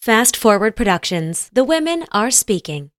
Fast Forward Productions. The women are speaking.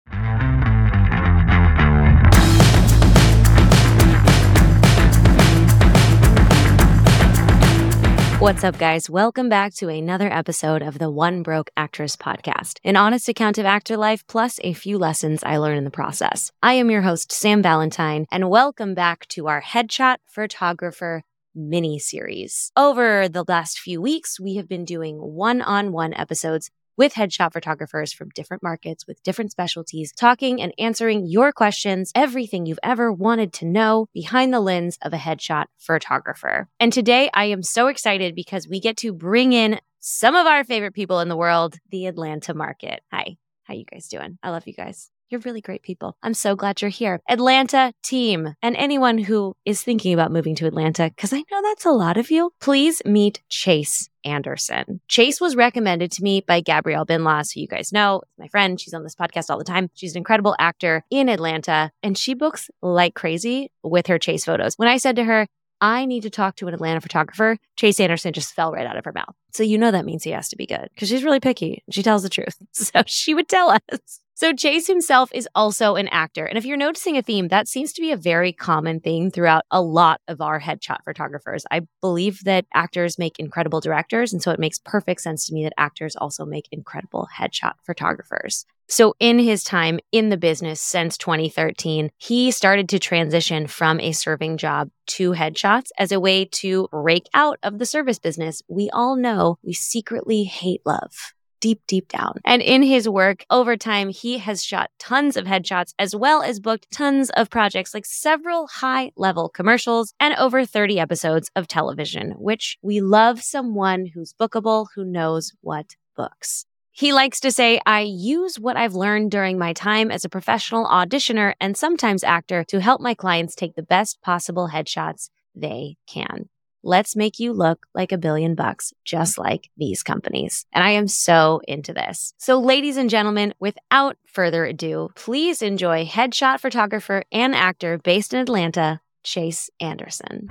What's up, guys? Welcome back to another episode of the One Broke Actress podcast, an honest account of actor life plus a few lessons I learned in the process. I am your host, Sam Valentine, and welcome back to our Headshot Photographer mini series. Over the last few weeks, we have been doing one on one episodes with headshot photographers from different markets with different specialties, talking and answering your questions, everything you've ever wanted to know behind the lens of a headshot photographer. And today I am so excited because we get to bring in some of our favorite people in the world, the Atlanta market. Hi, how you guys doing? I love you guys. You're really great people. I'm so glad you're here. Atlanta team and anyone who is thinking about moving to Atlanta, because I know that's a lot of you, please meet Chase Anderson. Chase was recommended to me by Gabrielle Byndloss, who you guys know, my friend. She's on this podcast all the time. She's an incredible actor in Atlanta, and she books like crazy with her Chase photos. When I said to her, I need to talk to an Atlanta photographer, Chase Anderson just fell right out of her mouth. So you know that means he has to be good because she's really picky. She tells the truth. So she would tell us. So, Chase himself is also an actor. And if you're noticing a theme, that seems to be a very common thing throughout a lot of our headshot photographers. I believe that actors make incredible directors. And so it makes perfect sense to me that actors also make incredible headshot photographers. So, in his time in the business since 2013, he started to transition from a serving job to headshots as a way to break out of the service business we all know we secretly hate love deep, deep down. And in his work over time, he has shot tons of headshots as well as booked tons of projects like several high level commercials and over 30 episodes of television, which we love someone who's bookable, who knows what books. He likes to say, I use what I've learned during my time as a professional auditioner and sometimes actor to help my clients take the best possible headshots they can. Let's make you look like a billion bucks, just like these companies. And I am so into this. So, ladies and gentlemen, without further ado, please enjoy headshot photographer and actor based in Atlanta, Chase Anderson.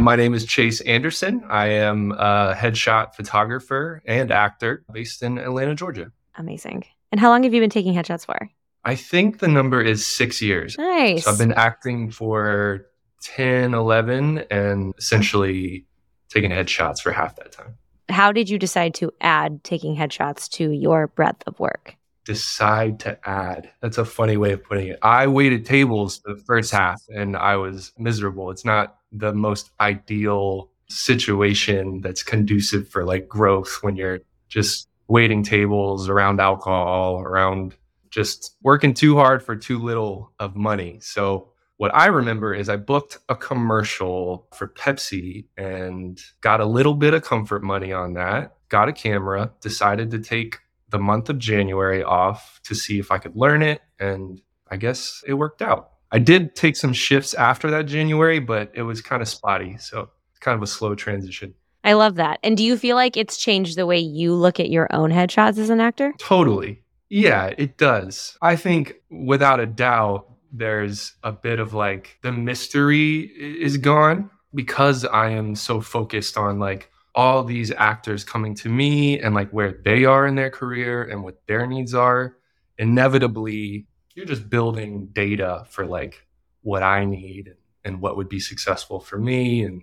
My name is Chase Anderson. I am a headshot photographer and actor based in Atlanta, Georgia. Amazing. And how long have you been taking headshots for? I think the number is six years. Nice. So I've been acting for 10, 11, and essentially taking headshots for half that time. How did you decide to add taking headshots to your breadth of work? Decide to add. That's a funny way of putting it. I waited tables for the first half and I was miserable. It's not the most ideal situation that's conducive for like growth when you're just waiting tables around alcohol, around just working too hard for too little of money. So what I remember is I booked a commercial for Pepsi and got a little bit of comfort money on that, got a camera, decided to take the month of January off to see if I could learn it. And I guess it worked out. I did take some shifts after that January, but it was kind of spotty. So it's kind of a slow transition. I love that. And do you feel like it's changed the way you look at your own headshots as an actor? Totally. Yeah, it does. I think without a doubt, there's a bit of like the mystery is gone because I am so focused on like all these actors coming to me and like where they are in their career and what their needs are. Inevitably, you're just building data for like what I need and what would be successful for me and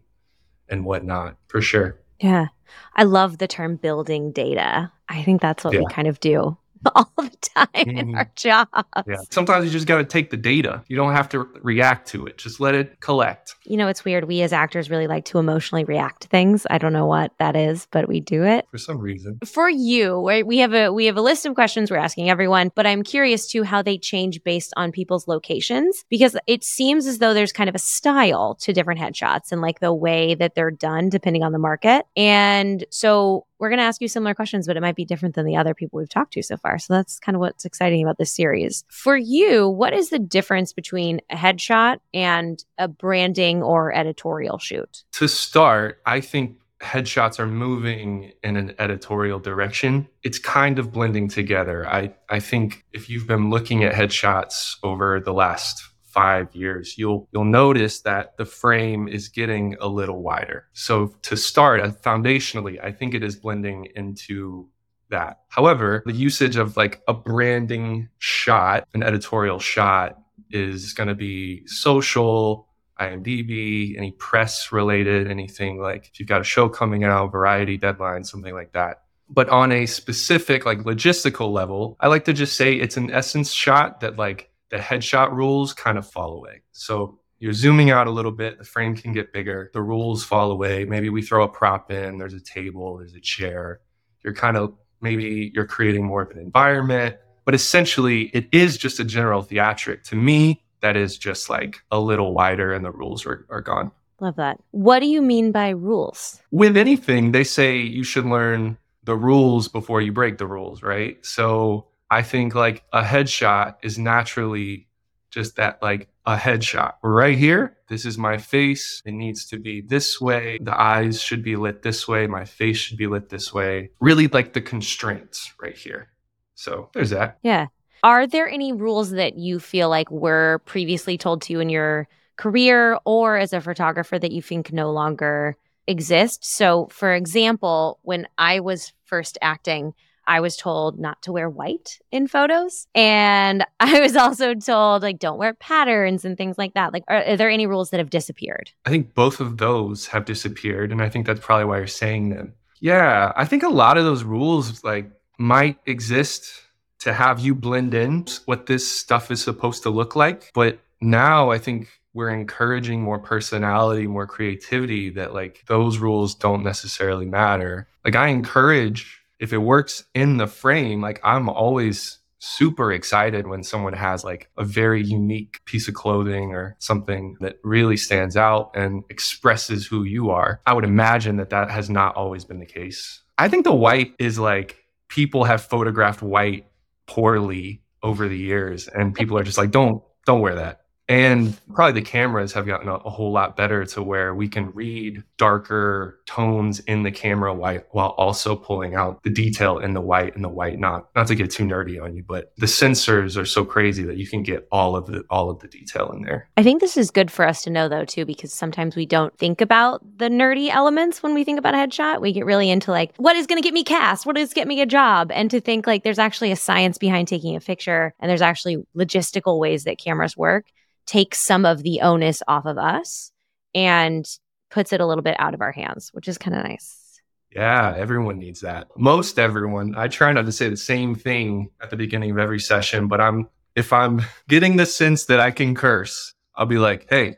and whatnot for sure. Yeah. I love the term building data. I think that's what yeah. we kind of do all the time mm-hmm. in our jobs. Yeah. Sometimes you just got to take the data. You don't have to react to it. Just let it collect. You know, it's weird. We as actors really like to emotionally react to things. I don't know what that is, but we do it for some reason. For you, right? We have a we have a list of questions we're asking everyone, but I'm curious too how they change based on people's locations because it seems as though there's kind of a style to different headshots and like the way that they're done depending on the market. And so we're going to ask you similar questions, but it might be different than the other people we've talked to so far. So that's kind of what's exciting about this series. For you, what is the difference between a headshot and a branding or editorial shoot? To start, I think headshots are moving in an editorial direction. It's kind of blending together. I, I think if you've been looking at headshots over the last five years, you'll you'll notice that the frame is getting a little wider. So to start, uh, foundationally, I think it is blending into that. However, the usage of like a branding shot, an editorial shot, is going to be social, IMDb, any press related, anything like if you've got a show coming out, variety deadline, something like that. But on a specific, like logistical level, I like to just say it's an essence shot that like the headshot rules kind of fall away. So you're zooming out a little bit, the frame can get bigger, the rules fall away. Maybe we throw a prop in, there's a table, there's a chair. You're kind of maybe you're creating more of an environment, but essentially it is just a general theatric. To me, that is just like a little wider and the rules are, are gone. Love that. What do you mean by rules? With anything, they say you should learn the rules before you break the rules, right? So I think like a headshot is naturally just that like a headshot right here. This is my face. It needs to be this way. The eyes should be lit this way. My face should be lit this way. Really like the constraints right here. So there's that. Yeah. Are there any rules that you feel like were previously told to you in your career or as a photographer that you think no longer exist? So, for example, when I was first acting, I was told not to wear white in photos. And I was also told, like, don't wear patterns and things like that. Like, are, are, there any rules that have disappeared? I think both of those have disappeared. And I think that's probably why you're saying them. Yeah. I think a lot of those rules, like, might exist to have you blend in what this stuff is supposed to look like. But now I think we're encouraging more personality, more creativity that like those rules don't necessarily matter. Like I encourage if it works in the frame, like I'm always super excited when someone has like a very unique piece of clothing or something that really stands out and expresses who you are. I would imagine that that has not always been the case. I think the white is like people have photographed white poorly over the years and people are just like don't don't wear that and probably the cameras have gotten a, a, whole lot better to where we can read darker tones in the camera white while also pulling out the detail in the white and the white not not to get too nerdy on you, but the sensors are so crazy that you can get all of the all of the detail in there. I think this is good for us to know though too, because sometimes we don't think about the nerdy elements when we think about a headshot. We get really into like, what is gonna get me cast? What is get me a job? And to think like there's actually a science behind taking a picture and there's actually logistical ways that cameras work takes some of the onus off of us and puts it a little bit out of our hands, which is kind of nice. Yeah, everyone needs that. Most everyone. I try not to say the same thing at the beginning of every session, but I'm if I'm getting the sense that I can curse, I'll be like, "Hey,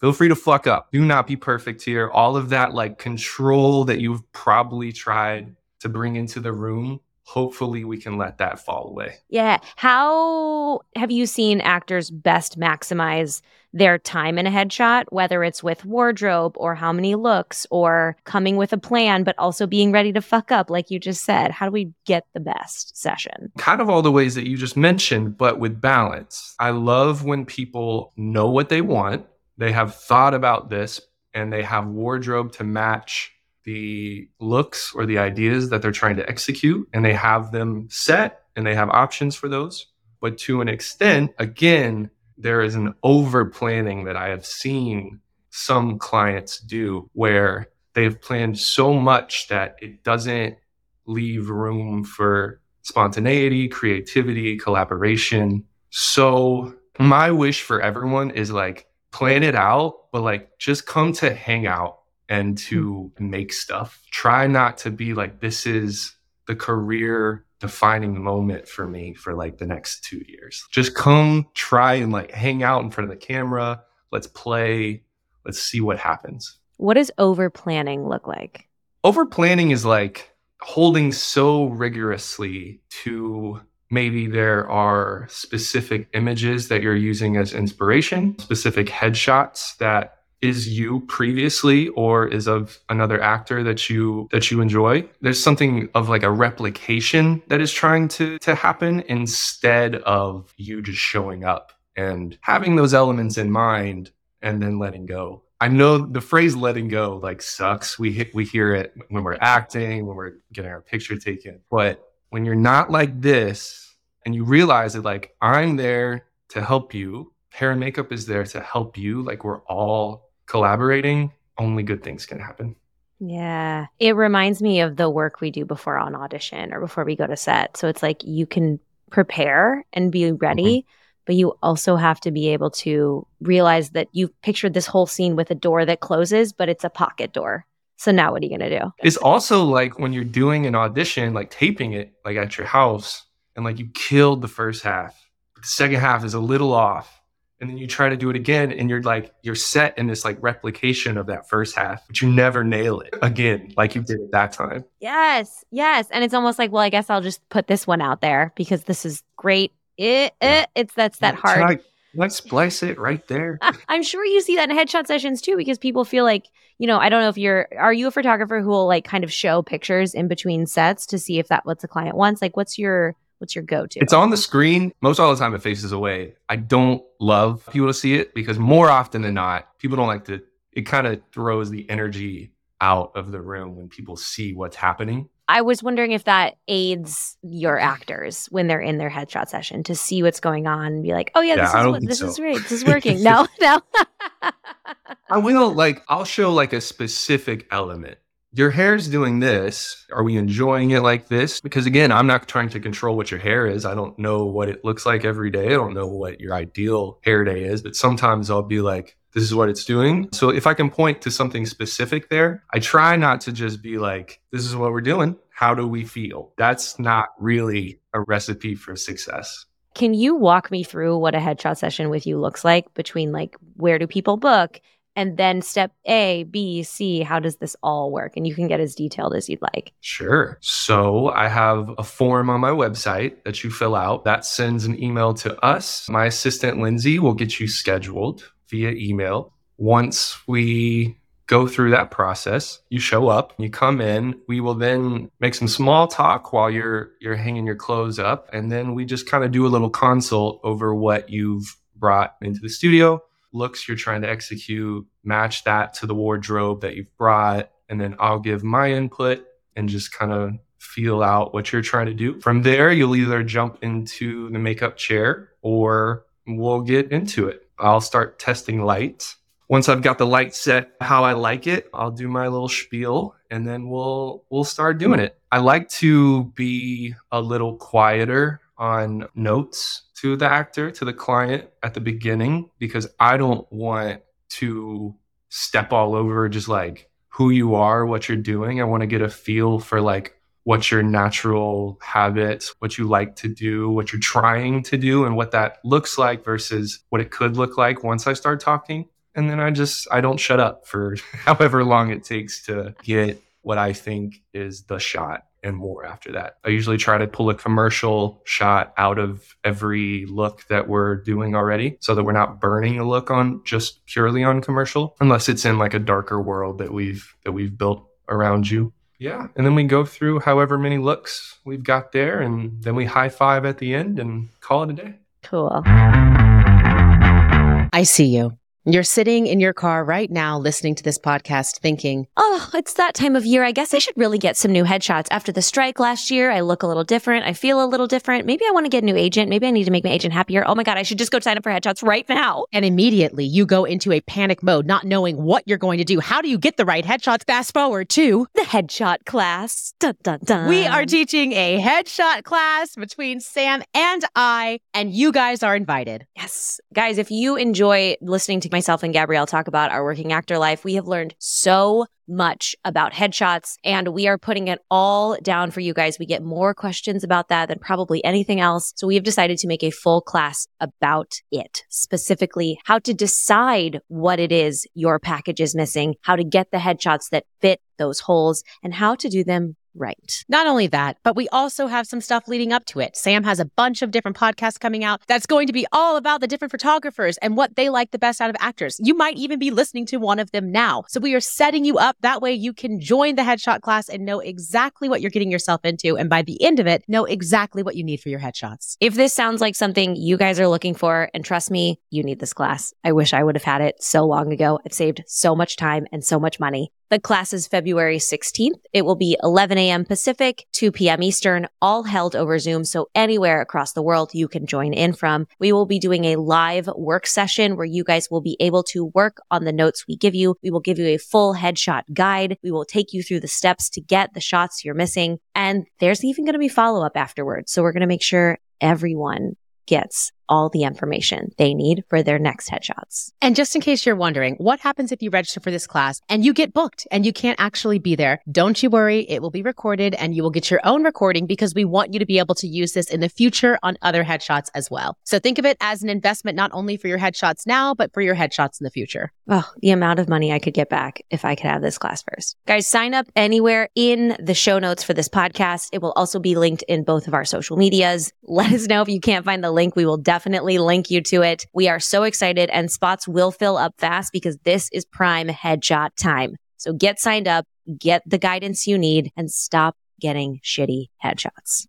feel free to fuck up. Do not be perfect here. All of that like control that you've probably tried to bring into the room, hopefully we can let that fall away. Yeah. How have you seen actors best maximize their time in a headshot, whether it's with wardrobe or how many looks or coming with a plan, but also being ready to fuck up, like you just said? How do we get the best session? Kind of all the ways that you just mentioned, but with balance. I love when people know what they want, they have thought about this, and they have wardrobe to match the looks or the ideas that they're trying to execute and they have them set and they have options for those. But to an extent, again, there is an over planning that I have seen some clients do where they've planned so much that it doesn't leave room for spontaneity, creativity, collaboration. So, my wish for everyone is like plan it out, but like just come to hang out and hmm. to make stuff. Try not to be like, this is the career defining moment for me for like the next two years. Just come try and like hang out in front of the camera. Let's play. Let's see what happens. What does over planning look like? Over planning is like holding so rigorously to maybe there are specific images that you're using as inspiration, specific headshots that is you previously or is of another actor that you that you enjoy? There's something of like a replication that is trying to to happen instead of you just showing up and having those elements in mind and then letting go. I know the phrase letting go like sucks. We hit, we hear it when we're acting when we're getting our picture taken. But when you're not like this and you realize that like i'm there to help you hair and makeup is there to help you. Like we're all collaborating, only good things can happen. Yeah. It reminds me of the work we do before on audition or before we go to set. So it's like you can prepare and be ready, mm-hmm. but you also have to be able to realize that you've pictured this whole scene with a door that closes, but it's a pocket door. So now what are you going to do? It's also like when you're doing an audition, like taping it like at your house and like you killed the first half. The second half is a little off and then you try to do it again and you're like you're set in this like replication of that first half but you never nail it again like you did at that time. Yes yes and it's almost like well i guess i'll just put this one out there because this is great. Eh, eh, it, it it's that's that yeah, hard. Let's splice it right there? I'm sure you see that in headshot sessions too because people feel like you know i don't know if you're are you a photographer who will like kind of show pictures in between sets to see if that what the client wants? Like what's your What's your go to? It's on the screen. Most all the time it faces away. I don't love people to see it because more often than not, people don't like to, it kind of throws the energy out of the room when people see what's happening. I was wondering if that aids your actors when they're in their headshot session to see what's going on and be like, oh yeah, yeah this, is, what, this so. is great. This is working. no, no. I will like, I'll show like a specific element your hair's doing this. Are we enjoying it like this? Because again, I'm not trying to control what your hair is. I don't know what it looks like every day. I don't know what your ideal hair day is, but sometimes I'll be like, this is what it's doing. So if I can point to something specific there, I try not to just be like, this is what we're doing. How do we feel? That's not really a recipe for success. Can you walk me through what a headshot session with you looks like between like where do people book and then step A, B, C, how does this all work? And you can get as detailed as you'd like. Sure. So I have a form on my website that you fill out that sends an email to us. My assistant, Lindsay, will get you scheduled via email. Once we go through that process, you show up, you come in, we will then make some small talk while you're you're hanging your clothes up and then we just kind of do a little consult over what you've brought into the studio looks you're trying to execute, match that to the wardrobe that you've brought. And then I'll give my input and just kind of feel out what you're trying to do. From there, you'll either jump into the makeup chair or we'll get into it. I'll start testing lights. Once I've got the light set how I like it, I'll do my little spiel and then we'll we'll start doing it. I like to be a little quieter on notes to the actor, to the client at the beginning, because I don't want to step all over just like who you are, what you're doing. I want to get a feel for like what your natural habits, what you like to do, what you're trying to do, and what that looks like versus what it could look like once I start talking. And then I just, I don't shut up for however long it takes to get what I think is the shot and more after that. I usually try to pull a commercial shot out of every look that we're doing already so that we're not burning a look on just purely on commercial unless it's in like a darker world that we've that we've built around you. Yeah, and then we go through however many looks we've got there and then we high five at the end and call it a day. Cool. I see you. You're sitting in your car right now listening to this podcast thinking, Oh, it's that time of year. I guess I should really get some new headshots. After the strike last year, I look a little different. I feel a little different. Maybe I want to get a new agent. Maybe I need to make my agent happier. Oh my God, I should just go sign up for headshots right now. And immediately you go into a panic mode, not knowing what you're going to do. How do you get the right headshots? Fast forward to the headshot class. Dun, dun, dun. We are teaching a headshot class between Sam and I, and you guys are invited. Yes. Guys, if you enjoy listening to myself and Gabrielle talk about our working actor life. We have learned so much about headshots and we are putting it all down for you guys. We get more questions about that than probably anything else. So we have decided to make a full class about it, specifically how to decide what it is your package is missing, how to get the headshots that fit those holes and how to do them right. Not only that, but we also have some stuff leading up to it. Sam has a bunch of different podcasts coming out that's going to be all about the different photographers and what they like the best out of actors. You might even be listening to one of them now. So we are setting you up that way you can join the headshot class and know exactly what you're getting yourself into. And by the end of it, know exactly what you need for your headshots. If this sounds like something you guys are looking for, and trust me, you need this class. I wish I would have had it so long ago. I've saved so much time and so much money. The class is February 16th. It will be 11 a.m. Pacific, 2 p.m. Eastern, all held over Zoom. So anywhere across the world you can join in from. We will be doing a live work session where you guys will be able to work on the notes we give you. We will give you a full headshot guide. We will take you through the steps to get the shots you're missing. And there's even going to be follow up afterwards. So we're going to make sure everyone gets all the information they need for their next headshots. And just in case you're wondering, what happens if you register for this class and you get booked and you can't actually be there? Don't you worry, it will be recorded and you will get your own recording because we want you to be able to use this in the future on other headshots as well. So think of it as an investment not only for your headshots now, but for your headshots in the future. Oh, the amount of money I could get back if I could have this class first. Guys, sign up anywhere in the show notes for this podcast. It will also be linked in both of our social medias. Let us know if you can't find the link. We will definitely definitely link you to it. We are so excited and spots will fill up fast because this is prime headshot time. So get signed up, get the guidance you need and stop getting shitty headshots.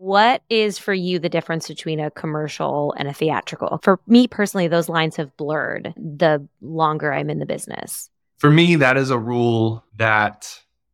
What is for you the difference between a commercial and a theatrical? For me personally, those lines have blurred the longer I'm in the business. For me, that is a rule that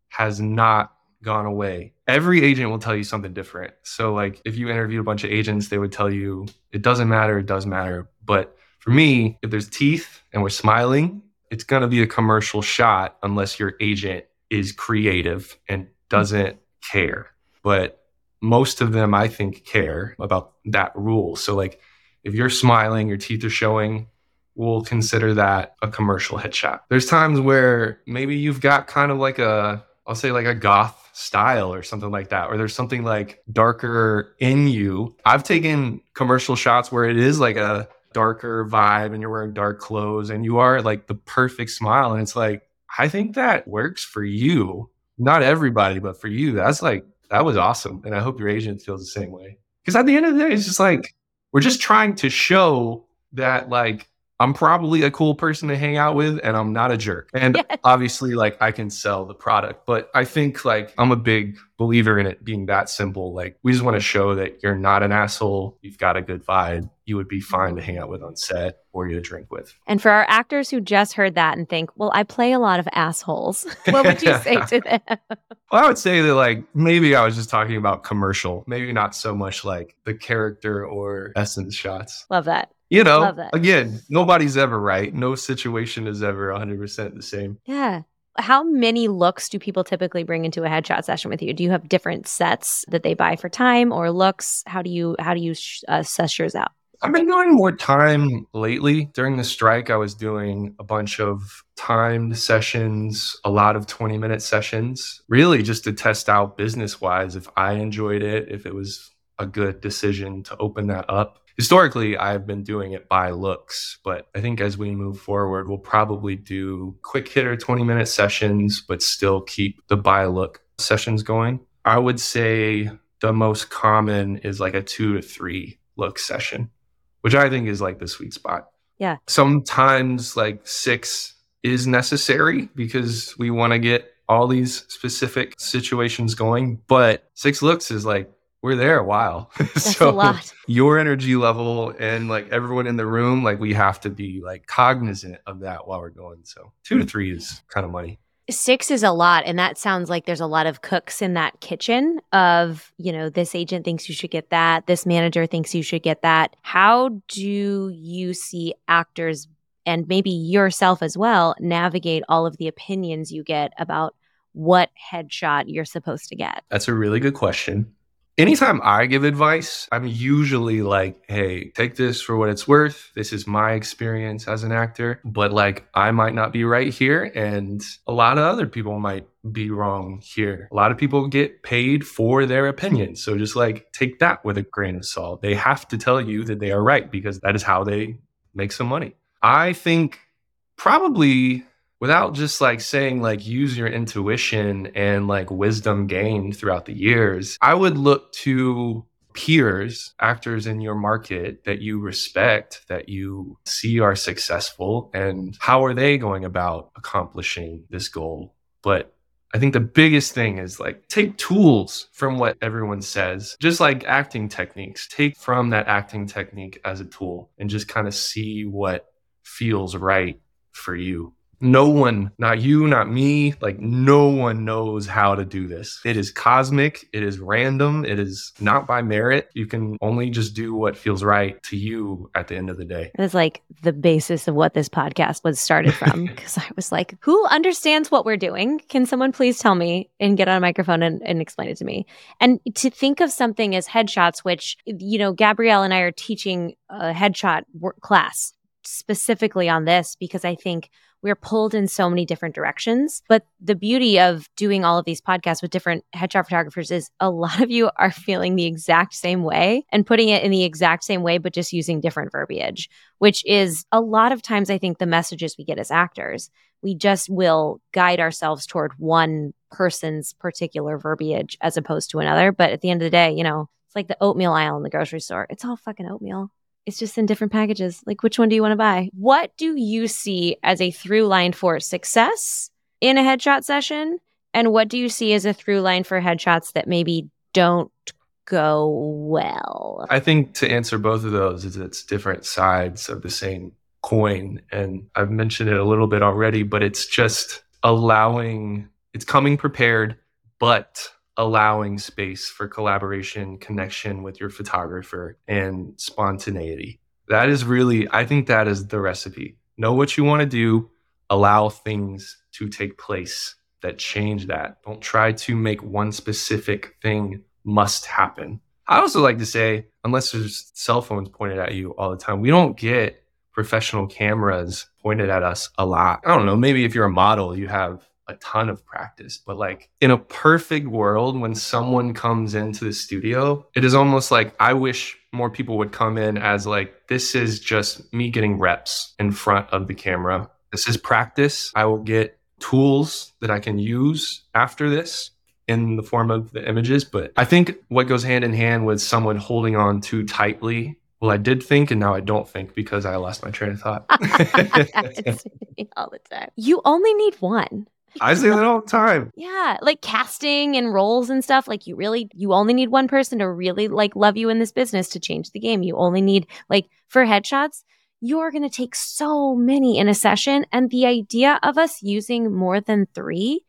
has not gone away. Every agent will tell you something different. So, like, if you interviewed a bunch of agents, they would tell you it doesn't matter, it does matter. But for me, if there's teeth and we're smiling, it's going to be a commercial shot unless your agent is creative and doesn't care. But most of them, I think, care about that rule. So, like, if you're smiling, your teeth are showing, we'll consider that a commercial headshot. There's times where maybe you've got kind of like a, I'll say like a goth style or something like that, or there's something like darker in you. I've taken commercial shots where it is like a darker vibe and you're wearing dark clothes and you are like the perfect smile. And it's like, I think that works for you. Not everybody, but for you, that's like, that was awesome. And I hope your agent feels the same way. Because at the end of the day, it's just like, we're just trying to show that like I'm probably a cool person to hang out with and I'm not a jerk. And yes. obviously, like, I can sell the product, but I think, like, I'm a big believer in it being that simple. Like, we just want to show that you're not an asshole. You've got a good vibe. You would be fine to hang out with on set or get a drink with. And for our actors who just heard that and think, well, I play a lot of assholes, what would you say to them? well, I would say that, like, maybe I was just talking about commercial, maybe not so much like the character or essence shots. Love that you know, again, nobody's ever right. No situation is ever 100% the same. Yeah. How many looks do people typically bring into a headshot session with you? Do you have different sets that they buy for time or looks? How do you how do you sh- uh, suss yours out? I've been doing more time lately. During the strike, I was doing a bunch of timed sessions, a lot of 20 minute sessions, really just to test out business wise if I enjoyed it, if it was a good decision to open that up historically I've been doing it by looks, but I think as we move forward, we'll probably do quick hitter 20 minute sessions, but still keep the by look sessions going. I would say the most common is like a two to three look session, which I think is like the sweet spot. Yeah. Sometimes like six is necessary because we want to get all these specific situations going, but six looks is like we're there a while. That's so a lot. your energy level and like everyone in the room, like we have to be like cognizant of that while we're going. So two to three is kind of money. Six is a lot. And that sounds like there's a lot of cooks in that kitchen of, you know, this agent thinks you should get that. This manager thinks you should get that. How do you see actors and maybe yourself as well navigate all of the opinions you get about what headshot you're supposed to get? That's a really good question anytime I give advice, I'm usually like, hey, take this for what it's worth. This is my experience as an actor, but like I might not be right here and a lot of other people might be wrong here. A lot of people get paid for their opinions. So just like take that with a grain of salt. They have to tell you that they are right because that is how they make some money. I think probably without just like saying like use your intuition and like wisdom gained throughout the years, I would look to peers, actors in your market that you respect, that you see are successful, and how are they going about accomplishing this goal? But I think the biggest thing is like take tools from what everyone says, just like acting techniques. Take from that acting technique as a tool and just kind of see what feels right for you No one, not you, not me, like no one knows how to do this. It is cosmic, it is random, it is not by merit. You can only just do what feels right to you at the end of the day. It's like the basis of what this podcast was started from. Because I was like, who understands what we're doing? Can someone please tell me and get on a microphone and, and explain it to me? And to think of something as headshots, which, you know, Gabrielle and I are teaching a headshot work class specifically on this because I think we're pulled in so many different directions. But the beauty of doing all of these podcasts with different headshot photographers is a lot of you are feeling the exact same way and putting it in the exact same way, but just using different verbiage, which is a lot of times, I think, the messages we get as actors. We just will guide ourselves toward one person's particular verbiage as opposed to another. But at the end of the day, you know, it's like the oatmeal aisle in the grocery store. It's all fucking oatmeal. It's just in different packages. Like, which one do you want to buy? What do you see as a through line for success in a headshot session? And what do you see as a through line for headshots that maybe don't go well? I think to answer both of those is it's different sides of the same coin. And I've mentioned it a little bit already, but it's just allowing, it's coming prepared, but allowing space for collaboration, connection with your photographer, and spontaneity. That is really, I think that is the recipe. Know what you want to do, allow things to take place that change that. Don't try to make one specific thing must happen. I also like to say, unless there's cell phones pointed at you all the time, we don't get professional cameras pointed at us a lot. I don't know, maybe if you're a model, you have a ton of practice. But like in a perfect world, when someone comes into the studio, it is almost like I wish more people would come in as like, this is just me getting reps in front of the camera. This is practice. I will get tools that I can use after this in the form of the images. But I think what goes hand in hand with someone holding on too tightly well, I did think and now I don't think because I lost my train of thought. all the time. You only need one. I say that all the time. Yeah, like casting and roles and stuff. Like you really, you only need one person to really like love you in this business to change the game. You only need like for headshots. You're going to take so many in a session. And the idea of us using more than three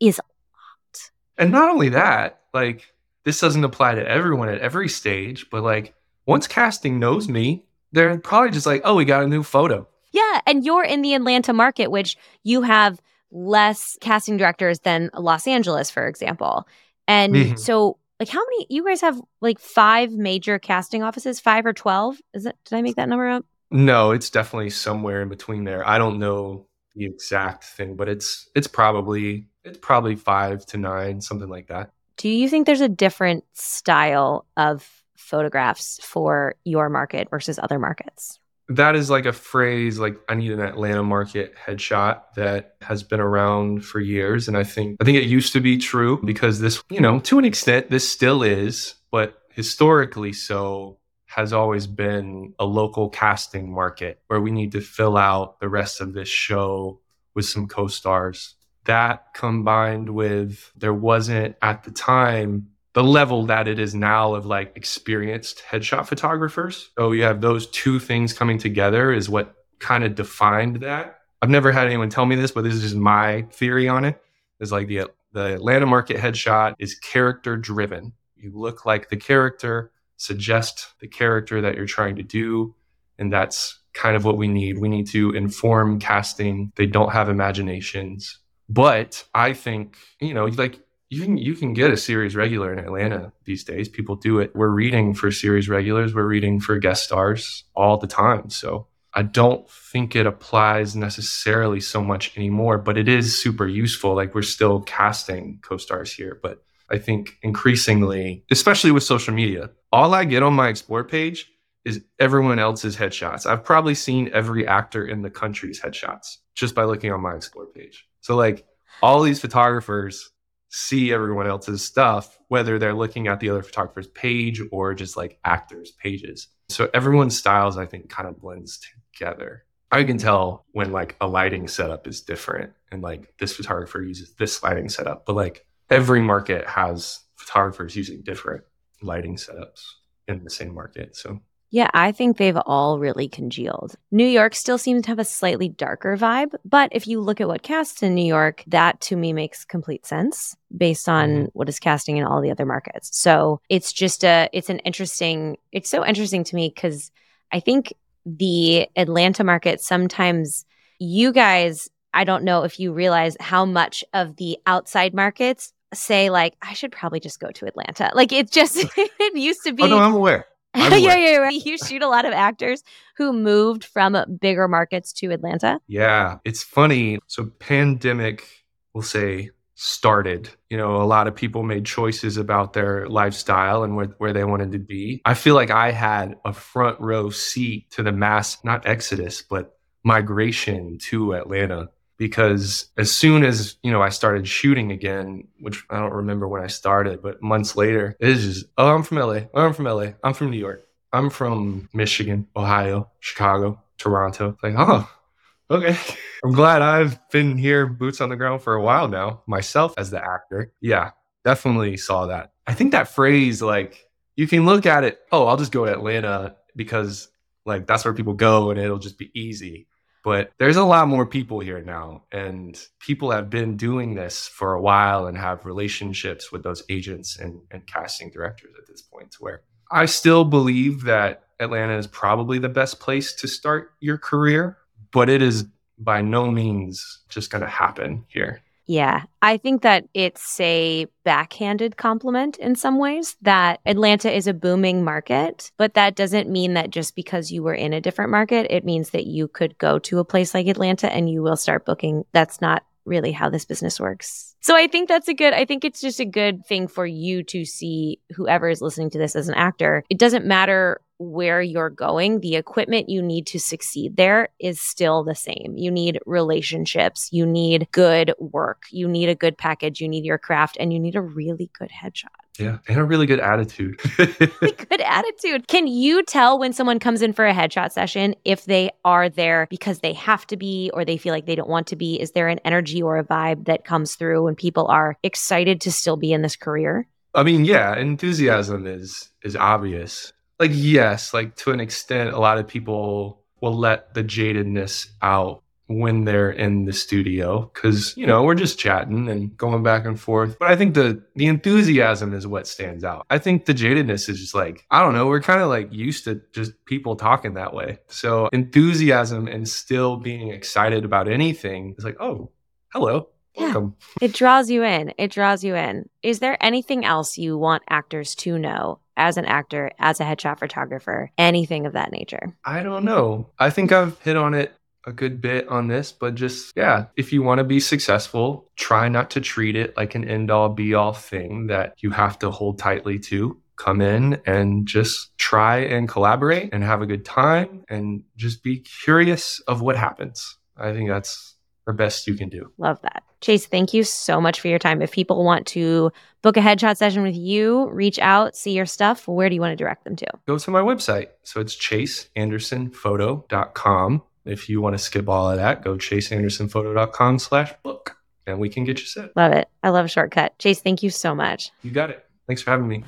is a lot. And not only that, like this doesn't apply to everyone at every stage, but like once casting knows me, they're probably just like, oh, we got a new photo. Yeah. And you're in the Atlanta market, which you have less casting directors than Los Angeles, for example. And mm-hmm. so, like, how many you guys have like five major casting offices, five or 12? Is it, did I make that number up? No, it's definitely somewhere in between there. I don't know the exact thing, but it's, it's probably, it's probably five to nine, something like that. Do you think there's a different style of photographs for your market versus other markets? That is like a phrase like i need an atlanta market headshot that has been around for years. And i think i think it used to be true because this you know to an extent this still is but historically so has always been a local casting market where we need to fill out the rest of this show with some co-stars. That combined with there wasn't at the time the level that it is now of like experienced headshot photographers. So you have those two things coming together is what kind of defined that. I've never had anyone tell me this, but this is just my theory on it. Is like the the Atlanta market headshot is character driven. You look like the character, suggest the character that you're trying to do, and that's kind of what we need. We need to inform casting. They don't have imaginations. But I think, you know, like you can you can get a series regular in Atlanta these days. People do it. We're reading for series regulars. We're reading for guest stars all the time. So I don't think it applies necessarily so much anymore, but it is super useful. Like we're still casting co-stars here, but I think increasingly, especially with social media, all I get on my explore page is everyone else's headshots. I've probably seen every actor in the country's headshots just by looking on my explore page. So like all these photographers see everyone else's stuff, whether they're looking at the other photographer's page or just like actors' pages. So everyone's styles, I think, kind of blends together. I can tell when like a lighting setup is different and like this photographer uses this lighting setup, but like every market has photographers using different lighting setups in the same market. So Yeah, I think they've all really congealed. New York still seems to have a slightly darker vibe, but if you look at what casts in New York, that to me makes complete sense based on mm-hmm. what is casting in all the other markets. So it's just a, it's an interesting, it's so interesting to me because I think the Atlanta market sometimes you guys, I don't know if you realize how much of the outside markets say like I should probably just go to Atlanta. Like it just it used to be. Oh no, I'm aware. Yeah, yeah, right. You shoot a lot of actors who moved from bigger markets to Atlanta. Yeah, it's funny. So pandemic, we'll say started. You know, a lot of people made choices about their lifestyle and where, where they wanted to be. I feel like I had a front row seat to the mass, not exodus, but migration to Atlanta because as soon as you know I started shooting again, which I don't remember when I started, but months later, it is just oh I'm from LA, oh I'm from LA, I'm from New York, I'm from Michigan, Ohio, Chicago, Toronto. Like oh okay, I'm glad I've been here, boots on the ground for a while now myself as the actor. Yeah, definitely saw that. I think that phrase like you can look at it. Oh, I'll just go to Atlanta because like that's where people go and it'll just be easy but there's a lot more people here now and people have been doing this for a while and have relationships with those agents and, and casting directors at this point to where i still believe that atlanta is probably the best place to start your career but it is by no means just going to happen here yeah, I think that it's a backhanded compliment in some ways that Atlanta is a booming market, but that doesn't mean that just because you were in a different market, it means that you could go to a place like Atlanta and you will start booking. That's not really how this business works. So I think that's a good, I think it's just a good thing for you to see whoever is listening to this as an actor. It doesn't matter where you're going, the equipment you need to succeed there is still the same. You need relationships, you need good work, you need a good package, you need your craft, and you need a really good headshot. Yeah, and a really good attitude. good attitude. Can you tell when someone comes in for a headshot session if they are there because they have to be or they feel like they don't want to be? Is there an energy or a vibe that comes through when people are excited to still be in this career? I mean, yeah, enthusiasm is is obvious like yes like to an extent a lot of people will let the jadedness out when they're in the studio because you know we're just chatting and going back and forth. But i think the the enthusiasm is what stands out. I think the jadedness is just like i don't know we're kind of like used to just people talking that way. So enthusiasm and still being excited about anything is like oh hello welcome. Yeah. it draws you in. It draws you in. Is there anything else you want actors to know as an actor, as a headshot photographer, anything of that nature? I don't know. I think I've hit on it a good bit on this, but just, yeah, if you want to be successful, try not to treat it like an end all be all thing that you have to hold tightly to. Come in and just try and collaborate and have a good time and just be curious of what happens. I think that's the best you can do. Love that. Chase, thank you so much for your time. If people want to book a headshot session with you, reach out, see your stuff, where do you want to direct them to? Go to my website. So it's chaseandersonphoto.com. If you want to skip all of that, go chaseandersonphoto.com slash book and we can get you set. Love it. I love a shortcut. Chase, thank you so much. You got it. Thanks for having me.